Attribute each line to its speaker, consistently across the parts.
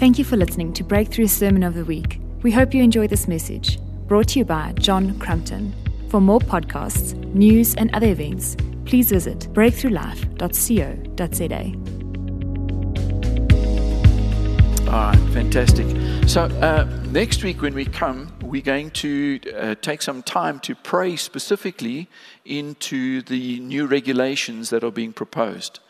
Speaker 1: Thank you for listening to Breakthrough Sermon of the Week. We hope you enjoy this message, brought to you by John Crumpton. For more podcasts, news, and other events, please visit breakthroughlife.co.za.
Speaker 2: All right, fantastic. So, uh, next week when we come, we're going to uh, take some time to pray specifically into the new regulations that are being proposed.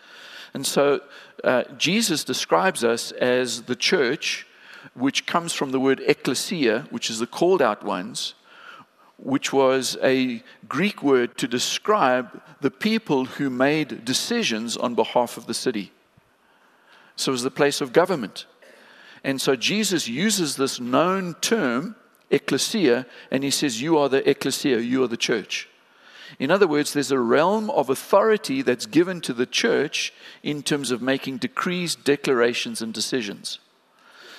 Speaker 2: And so, uh, Jesus describes us as the church, which comes from the word ecclesia, which is the called out ones, which was a Greek word to describe the people who made decisions on behalf of the city. So it was the place of government. And so Jesus uses this known term, ecclesia, and he says, You are the ecclesia, you are the church. In other words, there's a realm of authority that's given to the church in terms of making decrees, declarations, and decisions.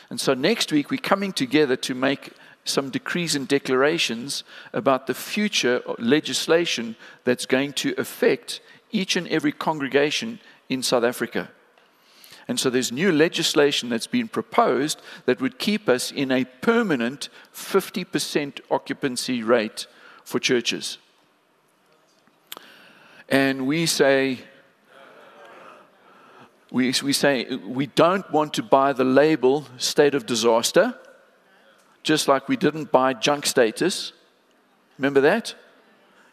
Speaker 2: And so next week, we're coming together to make some decrees and declarations about the future legislation that's going to affect each and every congregation in South Africa. And so there's new legislation that's been proposed that would keep us in a permanent 50% occupancy rate for churches. And we say, we, we say we don't want to buy the label state of disaster, just like we didn't buy junk status. Remember that?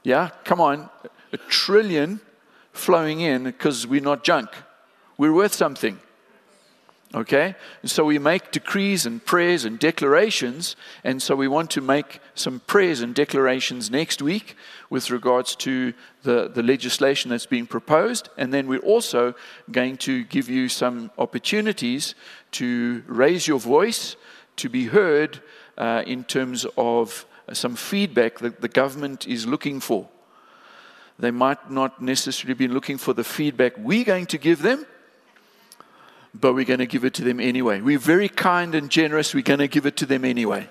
Speaker 2: Yeah, come on. A trillion flowing in because we're not junk. We're worth something. Okay? And so we make decrees and prayers and declarations. And so we want to make some prayers and declarations next week with regards to the, the legislation that's being proposed. And then we're also going to give you some opportunities to raise your voice, to be heard uh, in terms of some feedback that the government is looking for. They might not necessarily be looking for the feedback we're going to give them but we're going to give it to them anyway. We're very kind and generous. We're going to give it to them anyway.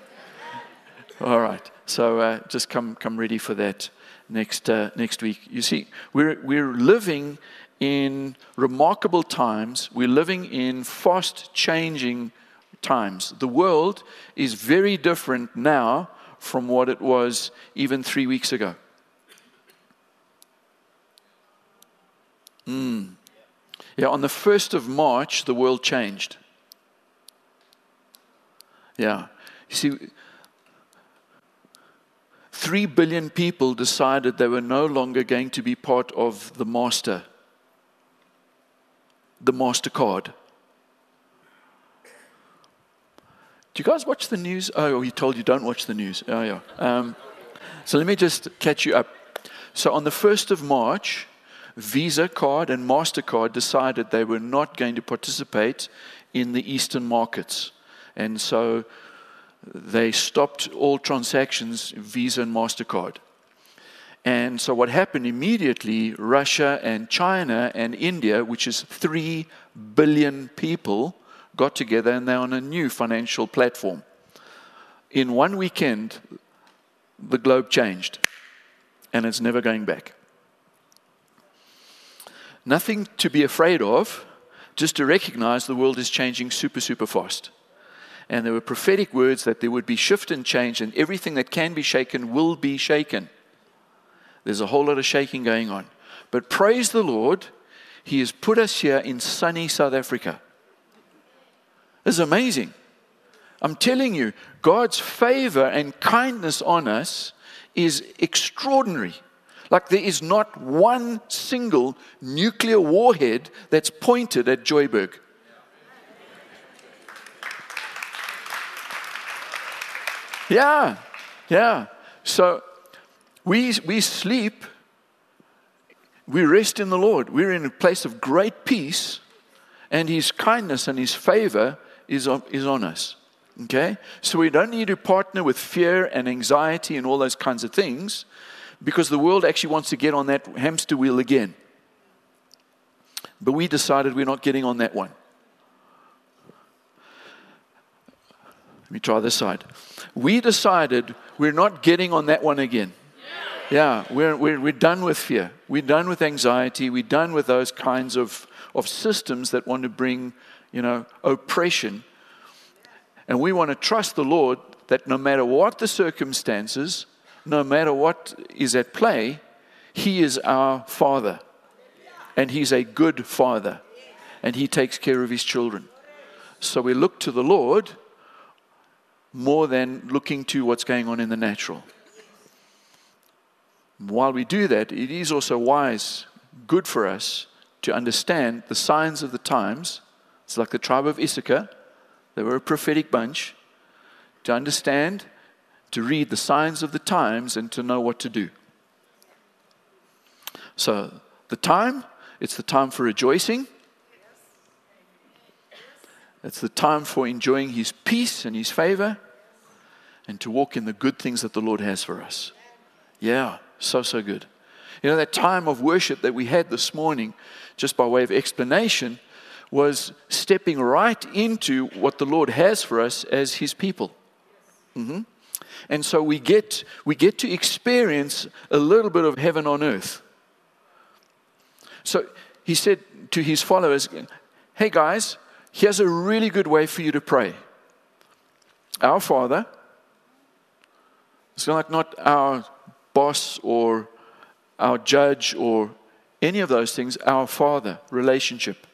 Speaker 2: All right. So uh, just come, come ready for that next, uh, next week. You see, we're, we're living in remarkable times. We're living in fast changing times. The world is very different now from what it was even three weeks ago. Mm. Yeah, on the 1st of March, the world changed. Yeah. You see, three billion people decided they were no longer going to be part of the master, the MasterCard. Do you guys watch the news? Oh, he told you don't watch the news. Oh, yeah. Um, so let me just catch you up. So on the 1st of March, Visa card and MasterCard decided they were not going to participate in the Eastern markets. And so they stopped all transactions, Visa and MasterCard. And so what happened immediately, Russia and China and India, which is 3 billion people, got together and they're on a new financial platform. In one weekend, the globe changed, and it's never going back. Nothing to be afraid of, just to recognize the world is changing super, super fast. And there were prophetic words that there would be shift and change, and everything that can be shaken will be shaken. There's a whole lot of shaking going on. But praise the Lord, He has put us here in sunny South Africa. It's amazing. I'm telling you, God's favor and kindness on us is extraordinary. Like there is not one single nuclear warhead that's pointed at Joburg. Yeah, yeah. So we, we sleep, we rest in the Lord. We're in a place of great peace, and His kindness and His favor is on, is on us. Okay? So we don't need to partner with fear and anxiety and all those kinds of things because the world actually wants to get on that hamster wheel again. But we decided we're not getting on that one. Let me try this side. We decided we're not getting on that one again. Yeah, we're, we're, we're done with fear. We're done with anxiety. We're done with those kinds of, of systems that want to bring, you know, oppression. And we want to trust the Lord that no matter what the circumstances, no matter what is at play, He is our Father. And He's a good Father. And He takes care of His children. So we look to the Lord more than looking to what's going on in the natural. While we do that, it is also wise, good for us to understand the signs of the times. It's like the tribe of Issachar, they were a prophetic bunch. To understand, to read the signs of the times, and to know what to do. So, the time, it's the time for rejoicing. It's the time for enjoying His peace and His favor and to walk in the good things that the Lord has for us. Yeah, so, so good. You know, that time of worship that we had this morning, just by way of explanation, was stepping right into what the Lord has for us as His people. Mm-hmm. And so we get, we get to experience a little bit of heaven on earth. So he said to his followers, Hey guys, here's a really good way for you to pray. Our Father, it's like not our boss or our judge or any of those things, our Father relationship.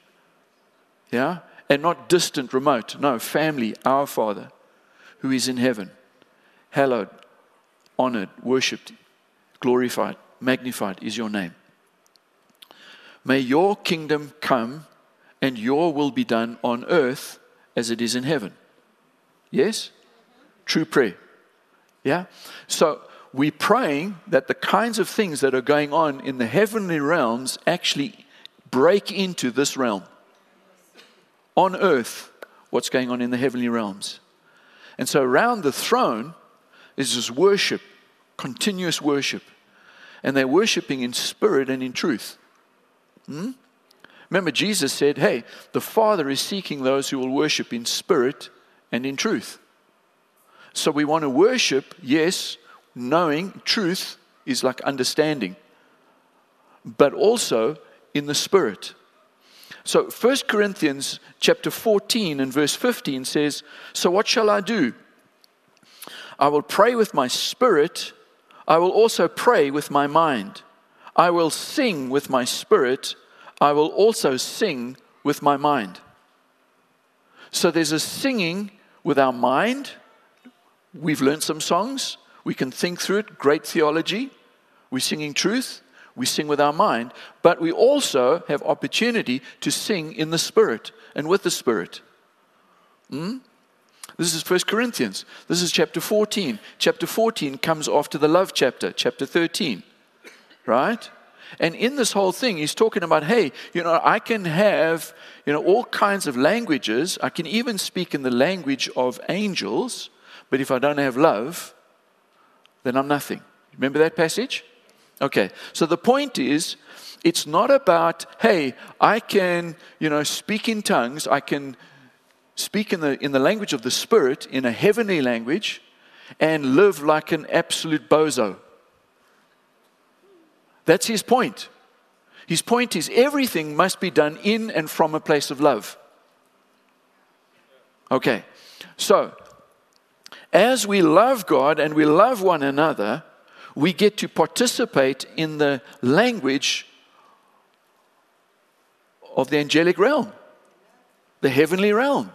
Speaker 2: Yeah? And not distant, remote. No, family, our Father who is in heaven. Hallowed, honored, worshiped, glorified, magnified is your name. May your kingdom come and your will be done on earth as it is in heaven. Yes? True prayer. Yeah? So we're praying that the kinds of things that are going on in the heavenly realms actually break into this realm. On earth, what's going on in the heavenly realms. And so around the throne is this worship, continuous worship. And they're worshiping in spirit and in truth. Hmm? Remember, Jesus said, Hey, the Father is seeking those who will worship in spirit and in truth. So we want to worship, yes, knowing truth is like understanding, but also in the spirit. So 1 Corinthians chapter 14 and verse 15 says, So what shall I do? I will pray with my spirit, I will also pray with my mind. I will sing with my spirit, I will also sing with my mind. So there's a singing with our mind. We've learned some songs. We can think through it, great theology. We're singing truth. We sing with our mind, but we also have opportunity to sing in the Spirit and with the Spirit. Hmm? This is 1 Corinthians. This is chapter 14. Chapter 14 comes after the love chapter, chapter 13. Right? And in this whole thing, he's talking about, hey, you know, I can have, you know, all kinds of languages. I can even speak in the language of angels, but if I don't have love, then I'm nothing. Remember that passage? Okay. So the point is, it's not about, hey, I can, you know, speak in tongues, I can speak in the, in the language of the Spirit, in a heavenly language, and live like an absolute bozo. That's his point. His point is everything must be done in and from a place of love. Okay, so as we love God and we love one another, we get to participate in the language of the angelic realm, the heavenly realm.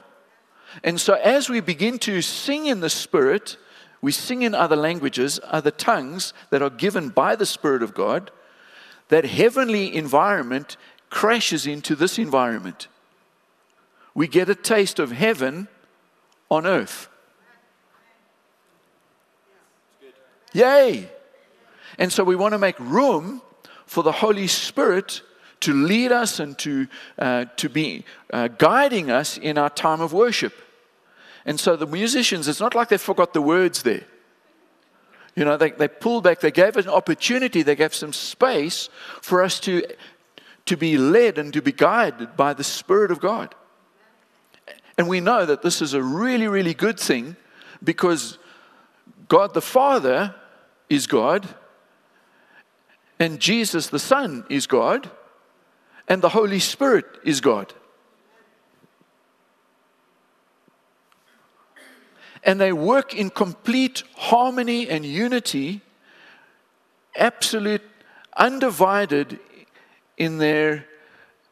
Speaker 2: And so, as we begin to sing in the Spirit, we sing in other languages, other tongues that are given by the Spirit of God, that heavenly environment crashes into this environment. We get a taste of heaven on earth. Yay! And so we want to make room for the Holy Spirit to lead us and to, uh, to be uh, guiding us in our time of worship. And so the musicians, it's not like they forgot the words there. You know, they, they pulled back, they gave us an opportunity, they gave some space for us to, to be led and to be guided by the Spirit of God. And we know that this is a really, really good thing because God the Father is God, and Jesus the Son is God, and the Holy Spirit is God. and they work in complete harmony and unity, absolute, undivided in their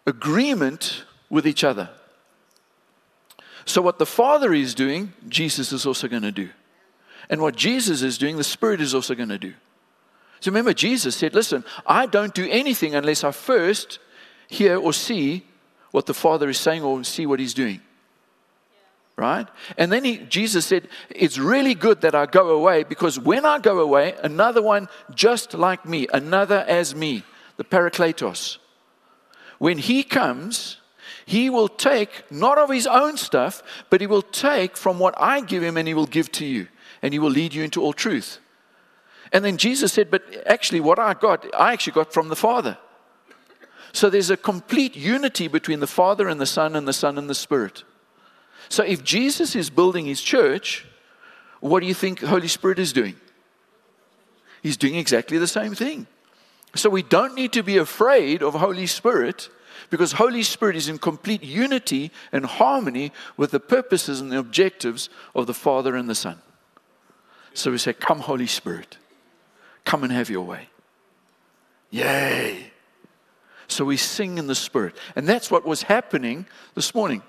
Speaker 2: agreement with each other. So, what the Father is doing, Jesus is also going to do. And what Jesus is doing, the Spirit is also going to do. So, remember, Jesus said, Listen, I don't do anything unless I first hear or see what the Father is saying or see what He's doing right? And then he, Jesus said, It's really good that I go away because when I go away, another one just like me, another as me, the Parakletos, when he comes, he will take not of his own stuff, but he will take from what I give him and he will give to you, and he will lead you into all truth. And then Jesus said, But actually, what I got, I actually got from the Father. So there's a complete unity between the Father and the Son and the Son and the Spirit. So if Jesus is building his church, what do you think Holy Spirit is doing? He's doing exactly the same thing. So we don't need to be afraid of Holy Spirit because Holy Spirit is in complete unity and harmony with the purposes and the objectives of the Father and the Son. So we say, Come, Holy Spirit, come and have your way. Yay! So we sing in the Spirit. And that's what was happening this morning.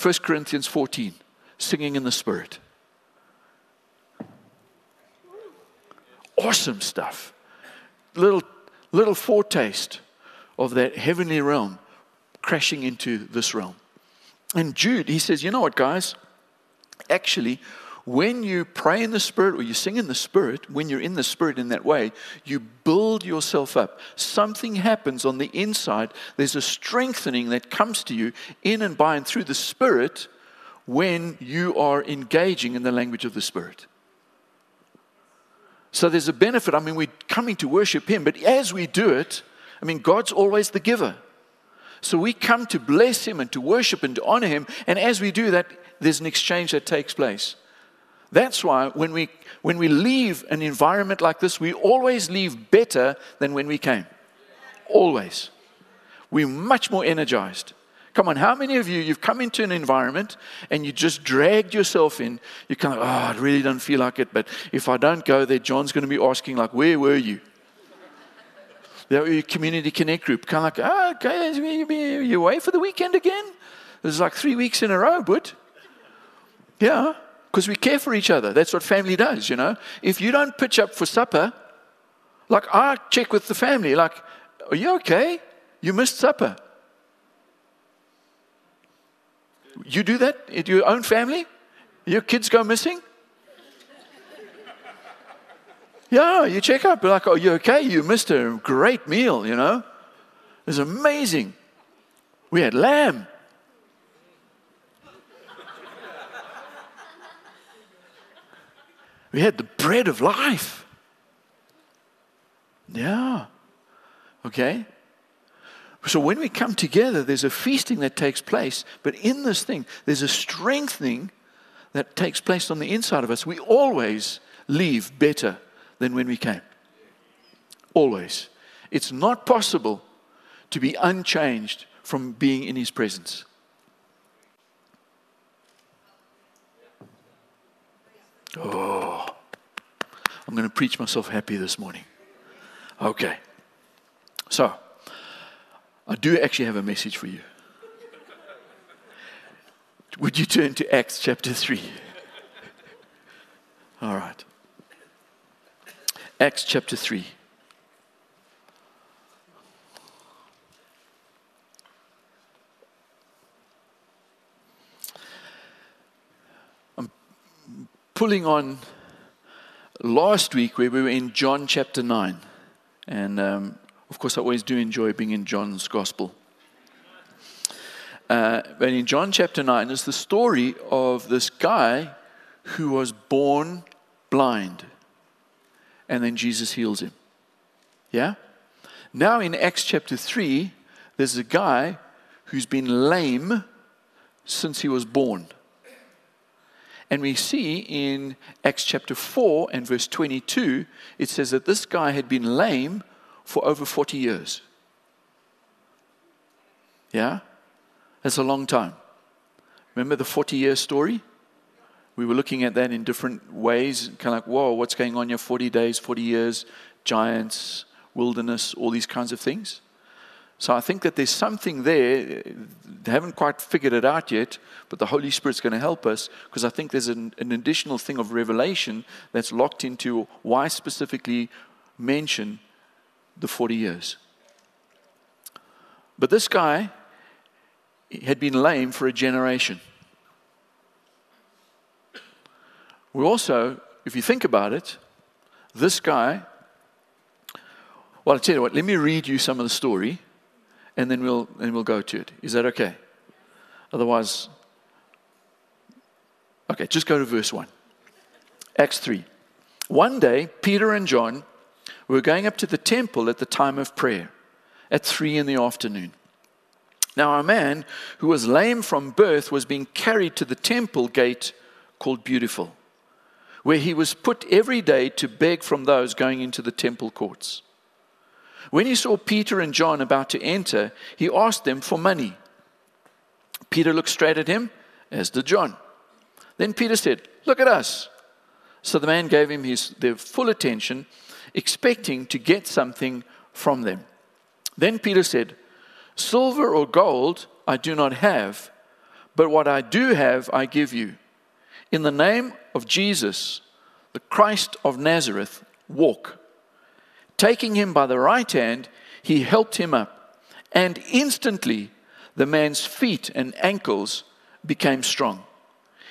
Speaker 2: 1 Corinthians 14, singing in the Spirit. Awesome stuff. Little, little foretaste of that heavenly realm crashing into this realm. And Jude, he says, you know what, guys? Actually, when you pray in the Spirit or you sing in the Spirit, when you're in the Spirit in that way, you build yourself up. Something happens on the inside. There's a strengthening that comes to you in and by and through the Spirit when you are engaging in the language of the Spirit. So there's a benefit. I mean, we're coming to worship Him, but as we do it, I mean, God's always the giver. So we come to bless Him and to worship and to honor Him. And as we do that, there's an exchange that takes place. That's why when we, when we leave an environment like this, we always leave better than when we came. Always. We're much more energized. Come on, how many of you, you've come into an environment and you just dragged yourself in? You're kind of, oh, I really don't feel like it, but if I don't go there, John's going to be asking, like, where were you? The community connect group, kind of like, oh, okay, you away for the weekend again? This is like three weeks in a row, but yeah because we care for each other. That's what family does, you know. If you don't pitch up for supper, like I check with the family, like, are you okay? You missed supper. You do that in your own family? Your kids go missing? Yeah, you check up, like, are you okay? You missed a great meal, you know. It was amazing. We had lamb. We had the bread of life. Yeah. Okay? So when we come together, there's a feasting that takes place, but in this thing, there's a strengthening that takes place on the inside of us. We always leave better than when we came. Always. It's not possible to be unchanged from being in His presence. Oh, I'm going to preach myself happy this morning. Okay. So, I do actually have a message for you. Would you turn to Acts chapter 3? All right. Acts chapter 3. Pulling on last week where we were in John chapter 9. And um, of course, I always do enjoy being in John's gospel. Uh, but in John chapter 9 is the story of this guy who was born blind. And then Jesus heals him. Yeah? Now in Acts chapter 3, there's a guy who's been lame since he was born. And we see in Acts chapter 4 and verse 22, it says that this guy had been lame for over 40 years. Yeah? That's a long time. Remember the 40 year story? we were looking at that in different ways, kind of like, whoa, what's going on here? 40 days, 40 years, giants, wilderness, all these kinds of things. So I think that there's something there. They haven't quite figured it out yet, but the Holy Spirit's going to help us because I think there's an, an, additional thing of revelation that's locked into why specifically mention the 40 years. But this guy had been lame for a generation. We also, if you think about it, this guy, well, I'll tell you what, let me read you some of the story and then we'll, and we'll go to it. Is that okay? Otherwise, okay, just go to verse 1. Acts 3. One day, Peter and John were going up to the temple at the time of prayer at 3 in the afternoon. Now, a man who was lame from birth was being carried to the temple gate called Beautiful, where he was put every day to beg from those going into the temple courts. When he saw Peter and John about to enter, he asked them for money. Peter looked straight at him, as did John. Then Peter said, Look at us. So the man gave him his, their full attention, expecting to get something from them. Then Peter said, Silver or gold I do not have, but what I do have I give you. In the name of Jesus, the Christ of Nazareth, walk. Taking him by the right hand, he helped him up, and instantly the man's feet and ankles became strong.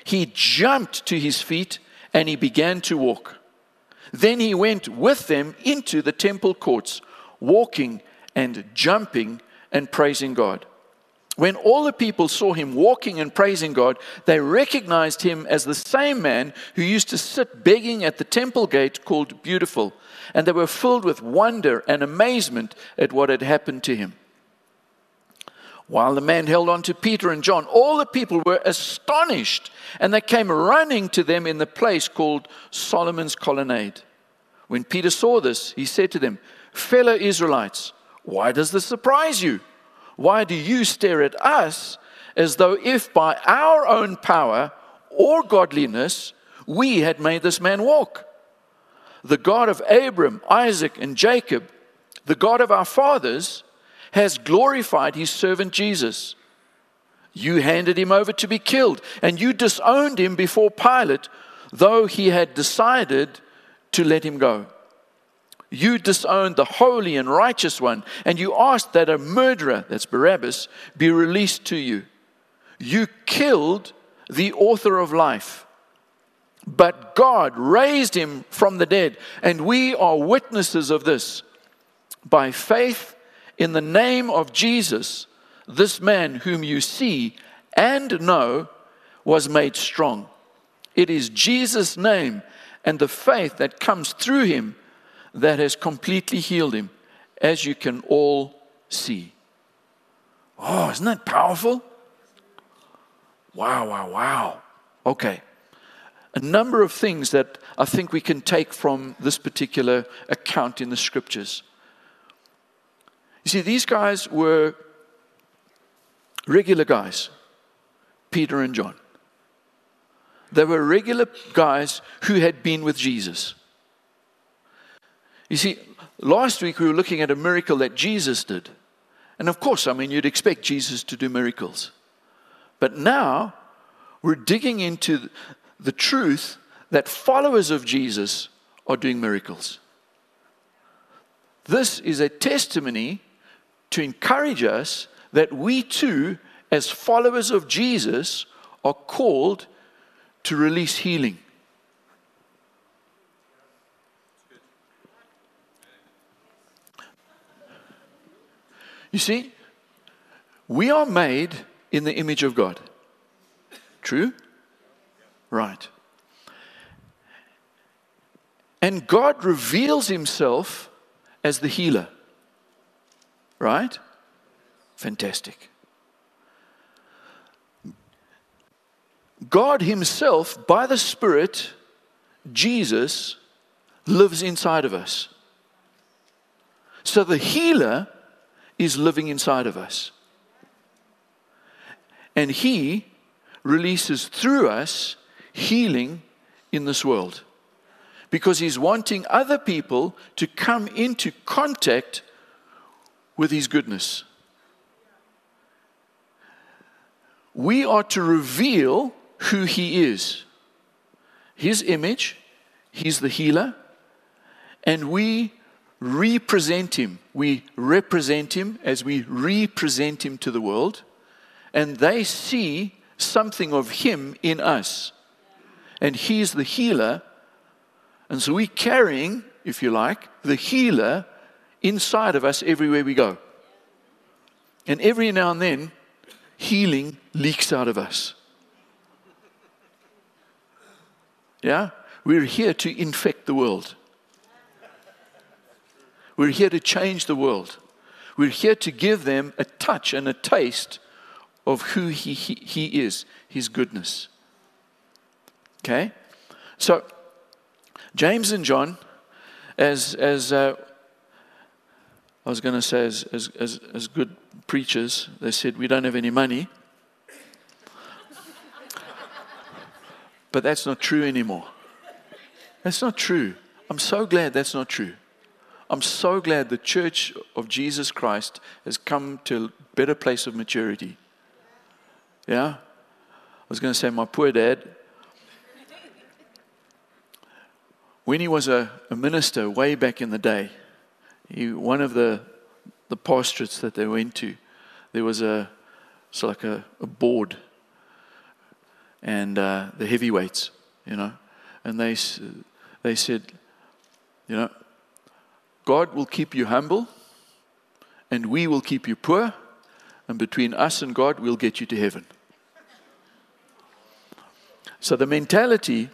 Speaker 2: He jumped to his feet and he began to walk. Then he went with them into the temple courts, walking and jumping and praising God. When all the people saw him walking and praising God, they recognized him as the same man who used to sit begging at the temple gate called Beautiful, and they were filled with wonder and amazement at what had happened to him. While the man held on to Peter and John, all the people were astonished, and they came running to them in the place called Solomon's Colonnade. When Peter saw this, he said to them, Fellow Israelites, why does this surprise you? Why do you stare at us as though if by our own power or godliness we had made this man walk? The God of Abram, Isaac, and Jacob, the God of our fathers, has glorified his servant Jesus. You handed him over to be killed, and you disowned him before Pilate, though he had decided to let him go. You disowned the holy and righteous one, and you asked that a murderer, that's Barabbas, be released to you. You killed the author of life. But God raised him from the dead, and we are witnesses of this. By faith in the name of Jesus, this man whom you see and know was made strong. It is Jesus' name and the faith that comes through him that has completely healed him, as you can all see. Oh, isn't that powerful? Wow, wow, wow. Okay. A number of things that I think we can take from this particular account in the scriptures. You see, these guys were regular guys, Peter and John. They were regular guys who had been with Jesus. You see, last week we were looking at a miracle that Jesus did. And of course, I mean, you'd expect Jesus to do miracles. But now we're digging into the truth that followers of Jesus are doing miracles. This is a testimony to encourage us that we too, as followers of Jesus, are called to release healing. You see, we are made in the image of God. True? Right. And God reveals himself as the healer. Right? Fantastic. God Himself, by the Spirit, Jesus, lives inside of us. So the healer is living inside of us. And He releases through us healing in this world because he's wanting other people to come into contact with his goodness. We are to reveal who he is his image, he's the healer, and we represent him. We represent him as we represent him to the world, and they see something of him in us. And he's the healer, and so we're carrying, if you like, the healer inside of us everywhere we go. And every now and then, healing leaks out of us. Yeah? We're here to infect the world. We're here to change the world. We're here to give them a touch and a taste of who he, he, he is, his goodness. Okay? So, James and John, as, as uh, I was going to say, as, as, as, as good preachers, they said, We don't have any money. but that's not true anymore. That's not true. I'm so glad that's not true. I'm so glad the church of Jesus Christ has come to a better place of maturity. Yeah? I was going to say, my poor dad, when he was a, a minister way back in the day, he, one of the, the pastorates that they went to, there was a, it's like a, a board and uh, the heavyweights, you know, and they, they said, you know, God will keep you humble, and we will keep you poor, and between us and God, we'll get you to heaven. So the mentality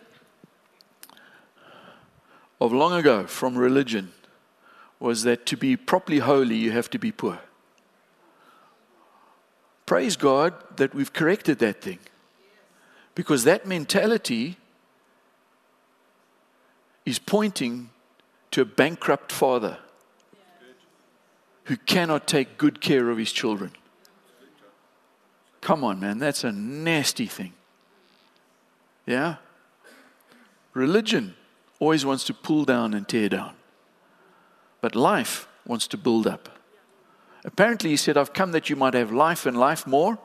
Speaker 2: of long ago from religion was that to be properly holy, you have to be poor. Praise God that we've corrected that thing. Because that mentality is pointing to a bankrupt father who cannot take good care of his children. Come on, man, that's a nasty thing. Yeah? Religion always wants to pull down and tear down, but life wants to build up. Apparently, he said, I've come that you might have life and life more.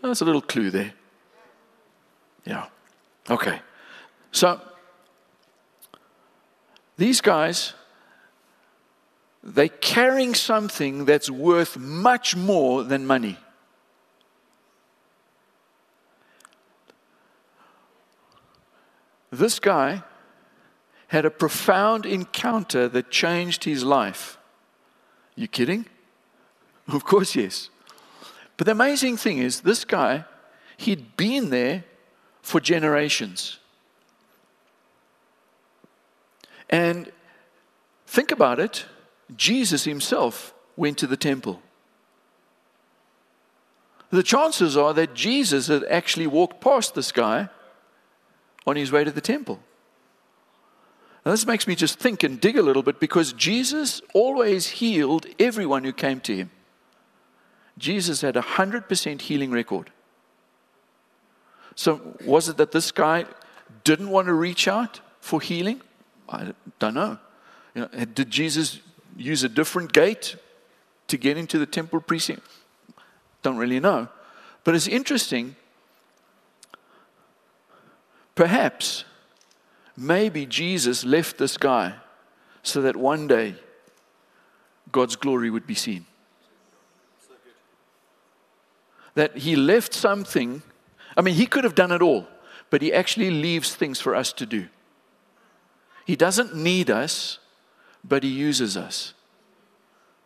Speaker 2: That's a little clue there. Yeah. Okay. So, these guys, they're carrying something that's worth much more than money. This guy had a profound encounter that changed his life. You kidding? Of course, yes. But the amazing thing is, this guy, he'd been there for generations. And think about it Jesus himself went to the temple. The chances are that Jesus had actually walked past this guy on his way to the temple. Now, this makes me just think and dig a little bit because Jesus always healed everyone who came to him. Jesus had a 100% healing record. So, was it that this guy didn't want to reach out for healing? I don't know. You know. Did Jesus use a different gate to get into the temple precinct? Don't really know. But it's interesting. Perhaps, maybe Jesus left this guy so that one day God's glory would be seen. That he left something. I mean, he could have done it all, but he actually leaves things for us to do. He doesn't need us, but He uses us.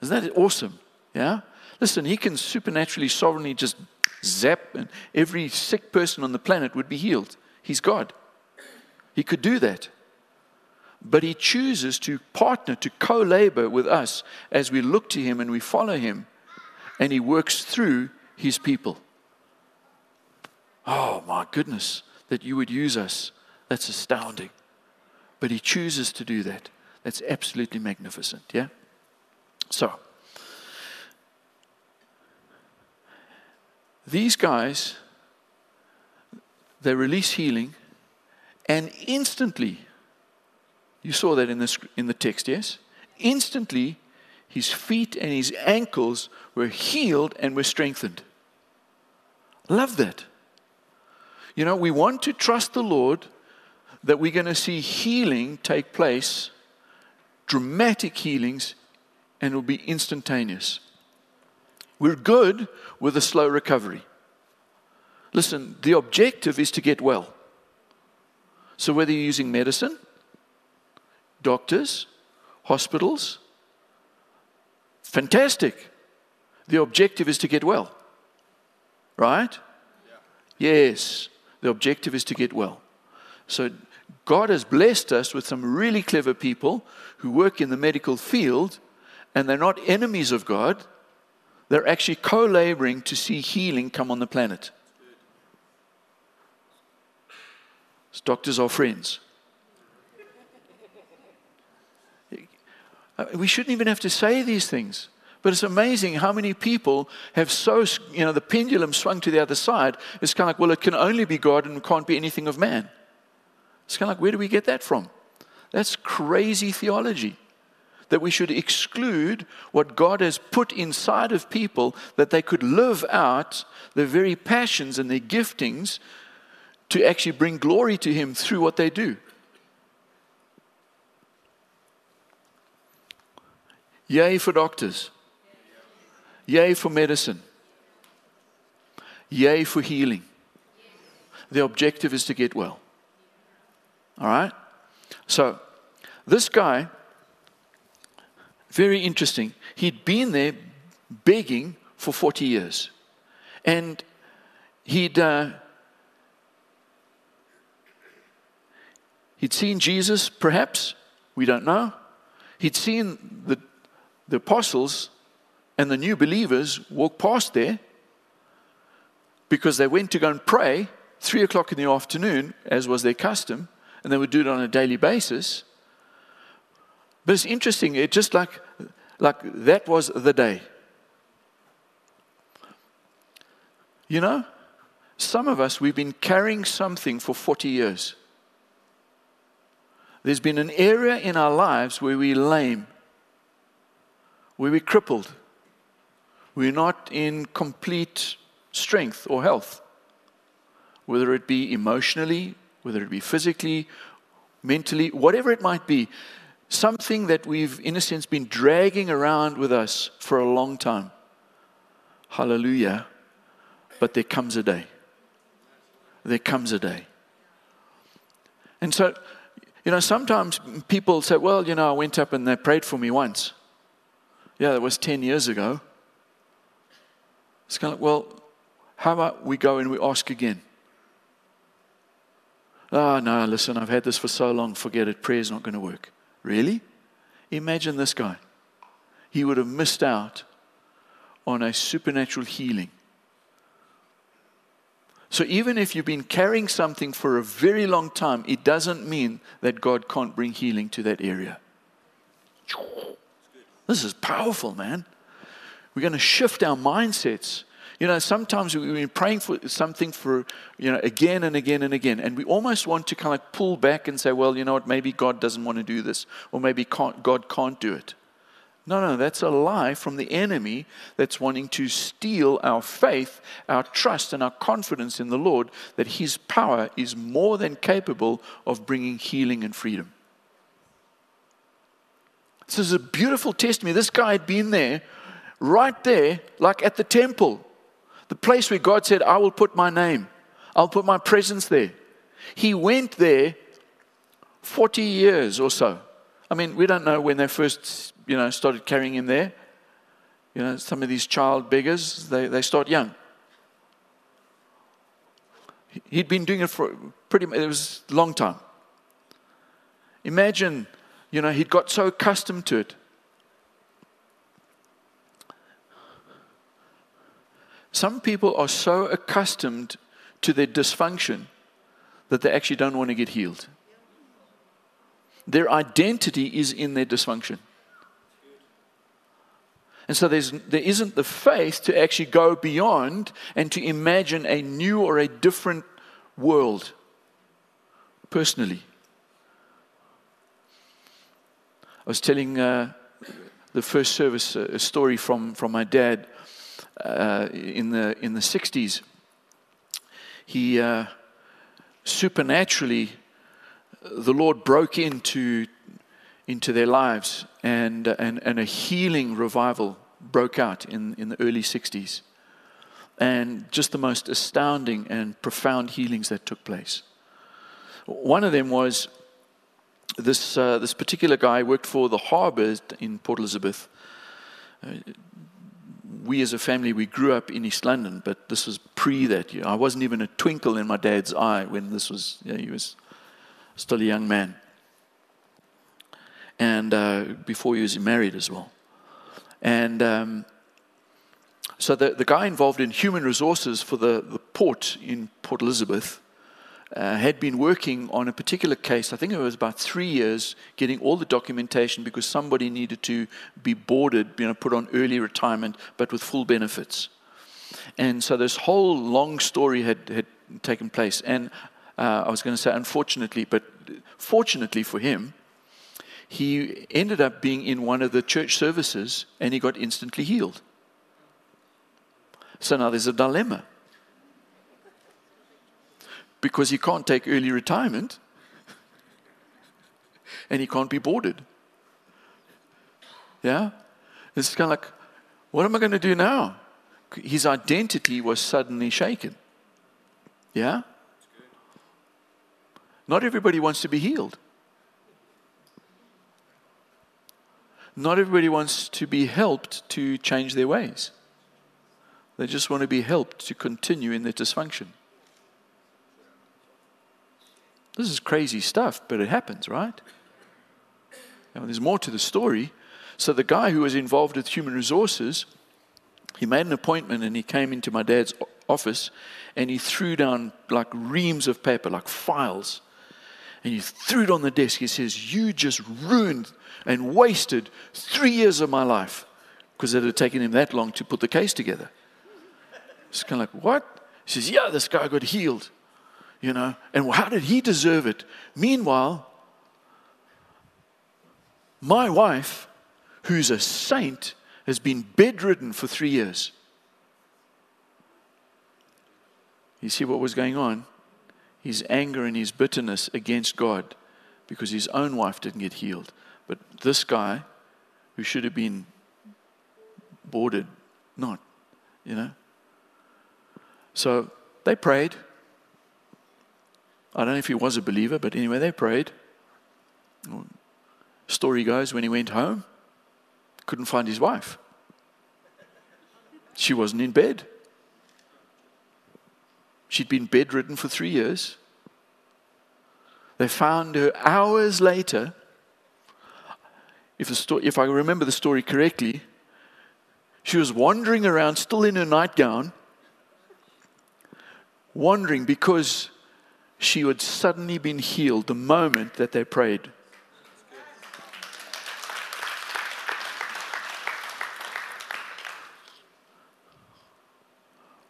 Speaker 2: Isn't that awesome? Yeah? Listen, He can supernaturally, sovereignly just zap, and every sick person on the planet would be healed. He's God. He could do that. But He chooses to partner, to co labor with us as we look to Him and we follow Him, and He works through His people. Oh, my goodness, that you would use us. That's astounding. But he chooses to do that. That's absolutely magnificent, yeah? So, these guys, they release healing, and instantly, you saw that in the, in the text, yes? Instantly, his feet and his ankles were healed and were strengthened. Love that. You know, we want to trust the Lord that we're going to see healing take place, dramatic healings, and it will be instantaneous. We're good with a slow recovery. Listen, the objective is to get well. So, whether you're using medicine, doctors, hospitals, fantastic. The objective is to get well. Right? Yeah. Yes, the objective is to get well. So, God has blessed us with some really clever people who work in the medical field, and they're not enemies of God. They're actually co laboring to see healing come on the planet. Doctors are friends. Uh, we shouldn't even have to say these things. But it's amazing how many people have so, you know, the pendulum swung to the other side. It's kind of like, well, it can only be God and it can't be anything of man. It's kind of like, where do we get that from? That's crazy theology. That we should exclude what God has put inside of people that they could live out their very passions and their giftings to actually bring glory to Him through what they do. Yay for doctors. Yay for medicine. Yay for healing. The objective is to get well. All right? So, this guy, very interesting. He'd been there begging for 40 years. And he'd, uh, he'd seen Jesus, perhaps. We don't know. He'd seen the, the apostles and the new believers walk past there because they went to go and pray three o'clock in the afternoon, as was their custom, and they would do it on a daily basis. But it's interesting, it just like, like that was the day. You know, some of us, we've been carrying something for 40 years. There's been an area in our lives where we're lame, where we're crippled, we're not in complete strength or health, whether it be emotionally, whether it be physically, mentally, whatever it might be, something that we've, in a sense, been dragging around with us for a long time. Hallelujah. But there comes a day. There comes a day. And so, you know, sometimes people say, well, you know, I went up and they prayed for me once. Yeah, that was 10 years ago. It's kind of like, well, how about we go and we ask again? Oh, no, listen, I've had this for so long, forget it. Prayer's not going to work. Really? Imagine this guy. He would have missed out on a supernatural healing. So, even if you've been carrying something for a very long time, it doesn't mean that God can't bring healing to that area. This is powerful, man. We're going to shift our mindsets. You know, sometimes we've been praying for something for, you know, again and again and again. And we almost want to kind of pull back and say, well, you know what, maybe God doesn't want to do this, or maybe can't, God can't do it. No, no, that's a lie from the enemy that's wanting to steal our faith, our trust, and our confidence in the Lord that His power is more than capable of bringing healing and freedom. This is a beautiful testimony. This guy had been there right there, like at the temple, the place where God said, I will put my name, I'll put my presence there. He went there 40 years or so. I mean, we don't know when they first, you know, started carrying him there. You know, some of these child beggars, they, they start young. He'd been doing it for pretty it was a long time. Imagine, you know, he'd got so accustomed to it. Some people are so accustomed to their dysfunction that they actually don't want to get healed. Their identity is in their dysfunction. And so there's, there isn't the faith to actually go beyond and to imagine a new or a different world personally. I was telling uh, the first service a story from, from my dad uh, in, the, in the 60s. He uh, supernaturally, the Lord broke into, into their lives, and, and, and a healing revival broke out in, in the early 60s. And just the most astounding and profound healings that took place. One of them was this, uh, this particular guy worked for the harbor in Port Elizabeth. Uh, we as a family, we grew up in East London, but this was pre that year. I wasn't even a twinkle in my dad's eye when this was, you know, he was still a young man. And uh, before he was married as well. And um, so the, the guy involved in human resources for the, the port in Port Elizabeth uh, had been working on a particular case. I think it was about three years, getting all the documentation because somebody needed to be boarded, you know, put on early retirement, but with full benefits. And so this whole long story had, had taken place. And uh, I was going to say, unfortunately, but fortunately for him, he ended up being in one of the church services and he got instantly healed. So now there's a dilemma because he can't take early retirement and he can't be boarded. Yeah? It's kind of like, what am I going to do now? His identity was suddenly shaken. Yeah? Not everybody wants to be healed. Not everybody wants to be helped to change their ways. They just want to be helped to continue in their dysfunction. This is crazy stuff, but it happens, right? Now, there's more to the story. So, the guy who was involved with human resources, he made an appointment and he came into my dad's office and he threw down like reams of paper, like files. And he threw it on the desk. He says, You just ruined and wasted three years of my life because it had taken him that long to put the case together. It's kind of like, What? He says, Yeah, this guy got healed you know, and how did he deserve it? Meanwhile, my wife, who's a saint, has been bedridden for three years. You see what was going on? His anger and his bitterness against God because his own wife didn't get healed. But this guy, who should have been boarded, not, you know. So they prayed. I don't know if he was a believer, but anyway, they prayed. Story goes, when he went home, couldn't find his wife. She wasn't in bed. She'd been bedridden for three years. They found her hours later. If, the sto- if I remember the story correctly, she was wandering around, still in her nightgown, wandering because she had suddenly been healed the moment that they prayed.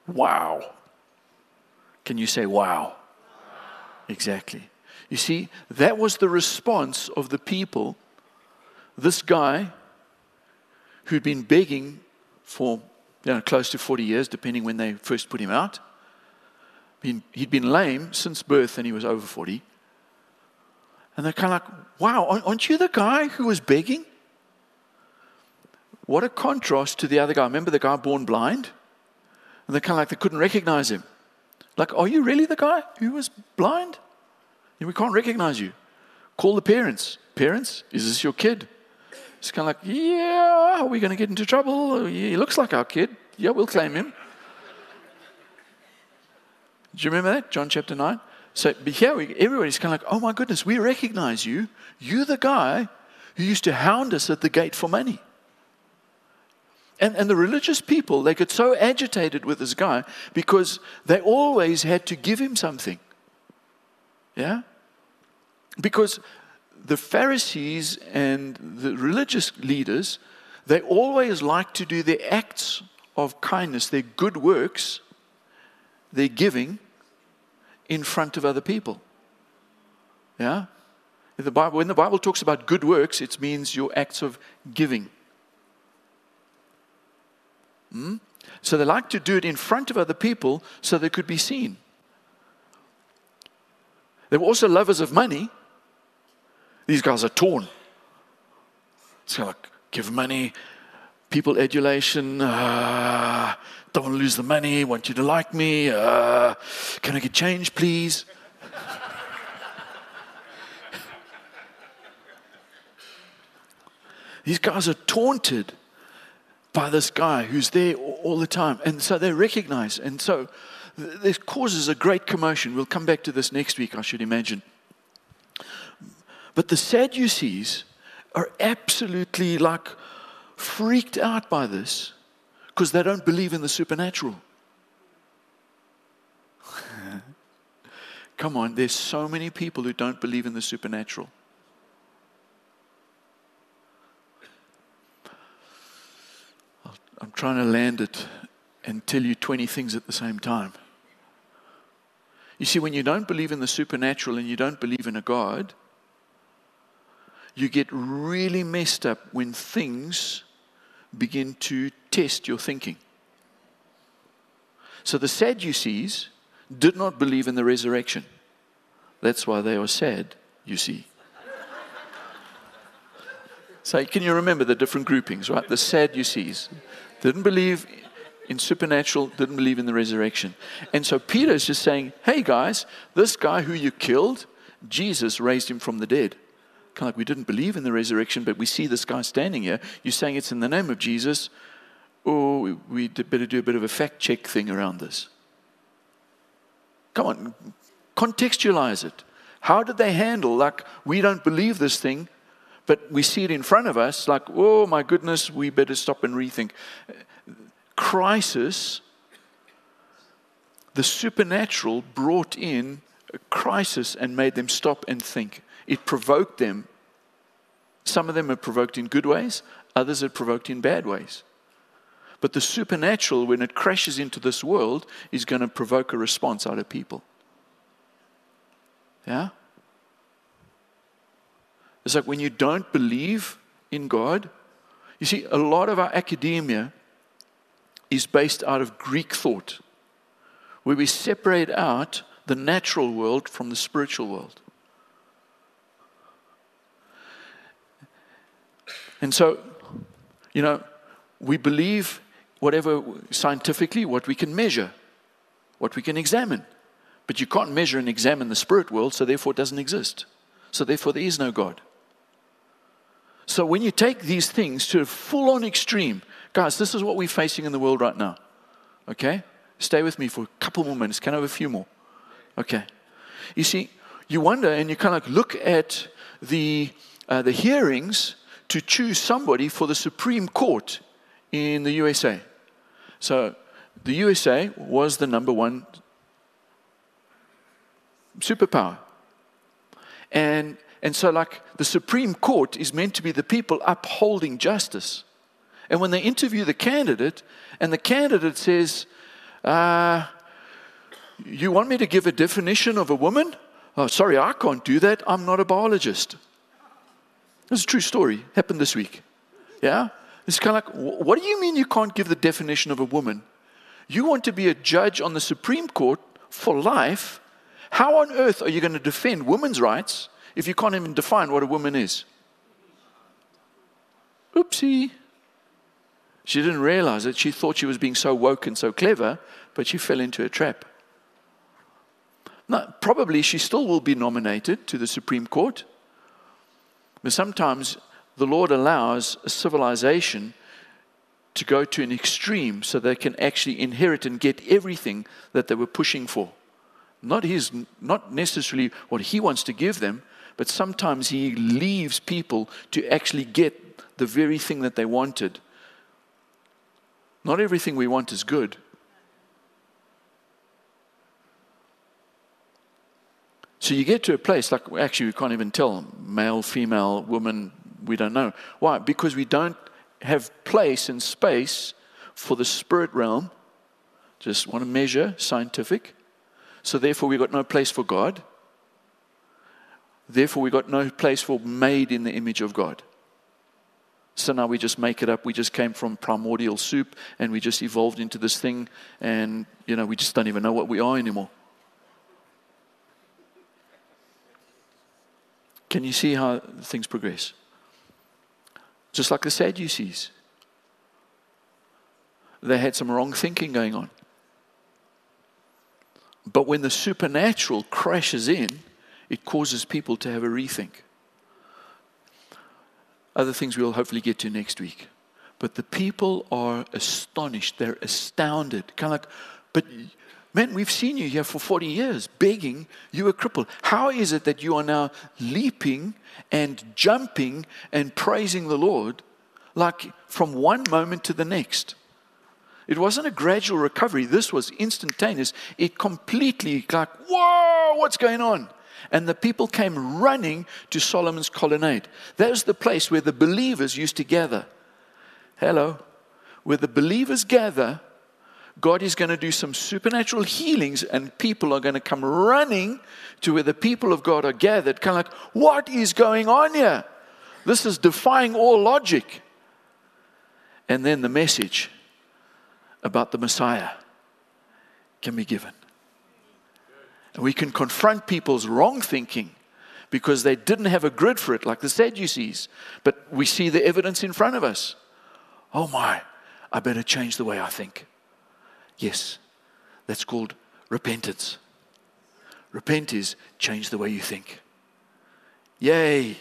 Speaker 2: Wow. Can you say wow? Exactly. You see, that was the response of the people. This guy who'd been begging for you know, close to 40 years, depending when they first put him out been, he'd been lame since birth and he was over 40. And they're kind of like, wow, aren't you the guy who was begging? What a contrast to the other guy. Remember the guy born blind? And they're kind of like, they couldn't recognize him. Like, are you really the guy who was blind? And we can't recognize you. Call the parents. Parents, is this your kid? It's kind of like, yeah, are we going to get into trouble? He looks like our kid. Yeah, we'll claim him. Do you remember that? John chapter 9? So here we, everybody's kind of like, oh my goodness, we recognize you. You're the guy who used to hound us at the gate for money. And, and the religious people, they get so agitated with this guy because they always had to give him something. Yeah? Because the Pharisees and the religious leaders, they always like to do their acts of kindness, their good works, their giving, in front of other people. Yeah? The Bible, when the Bible talks about good works, it means your acts of giving. Hmm? So they like to do it in front of other people so they could be seen. They were also lovers of money. These guys are torn. It's like give money, people adulation. Uh, don't want to lose the money. Want you to like me. Uh, can I get change, please? These guys are taunted by this guy who's there all the time. And so they recognize. And so this causes a great commotion. We'll come back to this next week, I should imagine. But the Sadducees are absolutely like freaked out by this because they don't believe in the supernatural. Come on, there's so many people who don't believe in the supernatural. I'm trying to land it and tell you 20 things at the same time. You see, when you don't believe in the supernatural and you don't believe in a God, you get really messed up when things begin to test your thinking. So the Sadducees did not believe in the resurrection. That's why they are sad, you see. So, can you remember the different groupings, right? The Sadducees didn't believe in supernatural, didn't believe in the resurrection. And so Peter is just saying, hey guys, this guy who you killed, Jesus raised him from the dead. Kind of like we didn't believe in the resurrection, but we see this guy standing here. You're saying it's in the name of Jesus, or we better do a bit of a fact check thing around this. Come on, contextualize it. How did they handle, like, we don't believe this thing, but we see it in front of us, like, oh my goodness, we better stop and rethink. Crisis, the supernatural brought in a crisis and made them stop and think. It provoked them. Some of them are provoked in good ways, others are provoked in bad ways. But the supernatural, when it crashes into this world, is going to provoke a response out of people. Yeah? It's like when you don't believe in God, you see, a lot of our academia is based out of Greek thought, where we separate out the natural world from the spiritual world. And so, you know, we believe whatever scientifically, what we can measure, what we can examine. But you can't measure and examine the spirit world, so therefore it doesn't exist. So therefore there is no God. So when you take these things to a full on extreme, guys, this is what we're facing in the world right now. Okay? Stay with me for a couple more minutes. Can I have a few more? Okay. You see, you wonder and you kind of look at the, uh, the hearings to choose somebody for the Supreme Court in the USA. So the USA was the number one superpower. And and so, like, the Supreme Court is meant to be the people upholding justice. And when they interview the candidate, and the candidate says, uh, You want me to give a definition of a woman? Oh, sorry, I can't do that. I'm not a biologist. It's a true story. Happened this week. Yeah? It's kind of like, what do you mean you can't give the definition of a woman? You want to be a judge on the Supreme Court for life. How on earth are you going to defend women's rights if you can't even define what a woman is? Oopsie. She didn't realize it. She thought she was being so woke and so clever, but she fell into a trap. Now, probably she still will be nominated to the Supreme Court. But sometimes the Lord allows a civilization to go to an extreme so they can actually inherit and get everything that they were pushing for. Not, his, not necessarily what he wants to give them, but sometimes He leaves people to actually get the very thing that they wanted. Not everything we want is good. So you get to a place like actually we can't even tell male, female, woman, we don't know. Why? Because we don't have place and space for the spirit realm. Just want to measure scientific So therefore, we got no place for God. Therefore, we got no place for made in the image of God. So now we just make it up. We just came from primordial soup and we just evolved into this thing, and you know, we just don't even know what we are anymore. Can you see how things progress? Just like the Sadducees. They had some wrong thinking going on. But when the supernatural crashes in, it causes people to have a rethink. Other things we'll hopefully get to next week. But the people are astonished, they're astounded. Kind of like, but Man, we've seen you here for 40 years begging, you were crippled. How is it that you are now leaping and jumping and praising the Lord like from one moment to the next? It wasn't a gradual recovery, this was instantaneous. It completely, like, whoa, what's going on? And the people came running to Solomon's colonnade. That was the place where the believers used to gather. Hello. Where the believers gather God is going to do some supernatural healings, and people are going to come running to where the people of God are gathered, kind of like, what is going on here? This is defying all logic. And then the message about the Messiah can be given. And we can confront people's wrong thinking because they didn't have a grid for it, like the Sadducees. But we see the evidence in front of us. Oh my, I better change the way I think. Yes, that's called repentance. Repent is change the way you think. Yay!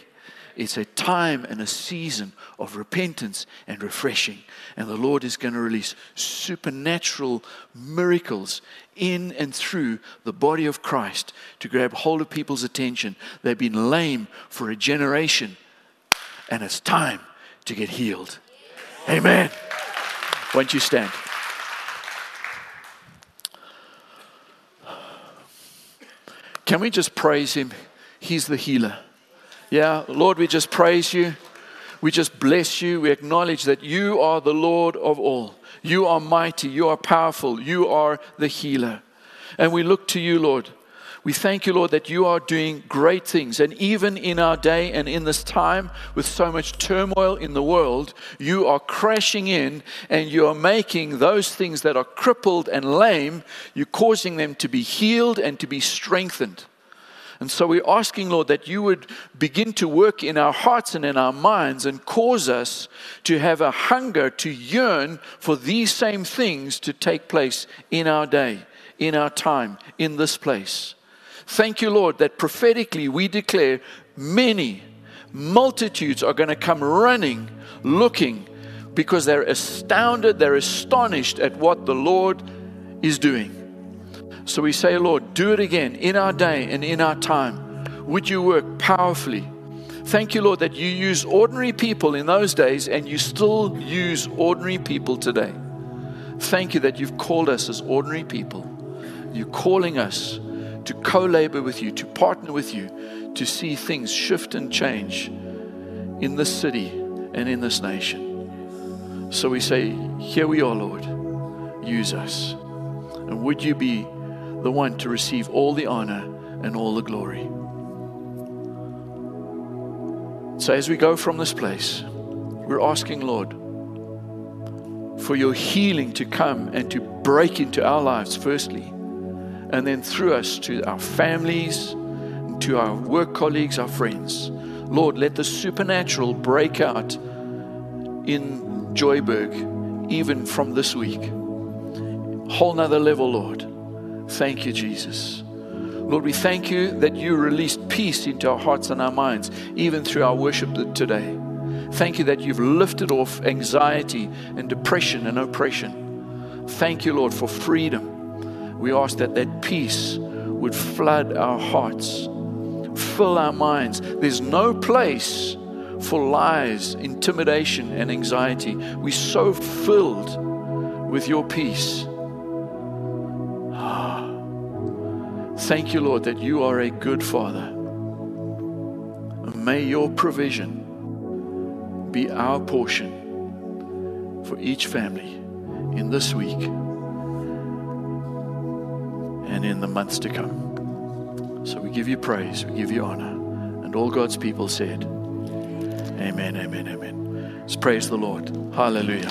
Speaker 2: It's a time and a season of repentance and refreshing. And the Lord is going to release supernatural miracles in and through the body of Christ to grab hold of people's attention. They've been lame for a generation, and it's time to get healed. Amen. Won't you stand? Can we just praise Him? He's the healer. Yeah, Lord, we just praise you. We just bless you. We acknowledge that you are the Lord of all. You are mighty. You are powerful. You are the healer. And we look to you, Lord. We thank you, Lord, that you are doing great things. And even in our day and in this time, with so much turmoil in the world, you are crashing in and you are making those things that are crippled and lame, you're causing them to be healed and to be strengthened. And so we're asking, Lord, that you would begin to work in our hearts and in our minds and cause us to have a hunger to yearn for these same things to take place in our day, in our time, in this place. Thank you, Lord, that prophetically we declare many multitudes are going to come running, looking, because they're astounded, they're astonished at what the Lord is doing. So we say, Lord, do it again in our day and in our time. Would you work powerfully? Thank you, Lord, that you use ordinary people in those days and you still use ordinary people today. Thank you that you've called us as ordinary people. You're calling us to co labor with you, to partner with you, to see things shift and change in this city and in this nation. So we say, Here we are, Lord. Use us. And would you be the one to receive all the honor and all the glory? So as we go from this place, we're asking, Lord, for your healing to come and to break into our lives, firstly and then through us to our families, to our work colleagues, our friends. Lord, let the supernatural break out in Joburg, even from this week. Whole nother level, Lord. Thank you, Jesus. Lord, we thank you that you released peace into our hearts and our minds, even through our worship today. Thank you that you've lifted off anxiety and depression and oppression. Thank you, Lord, for freedom we ask that that peace would flood our hearts, fill our minds. There's no place for lies, intimidation, and anxiety. We're so filled with your peace. Thank you, Lord, that you are a good Father. may your provision be our portion for each family in this week and in the months to come. So we give you praise, we give you honor. And all God's people said, Amen, amen, amen. Let's praise the Lord. Hallelujah.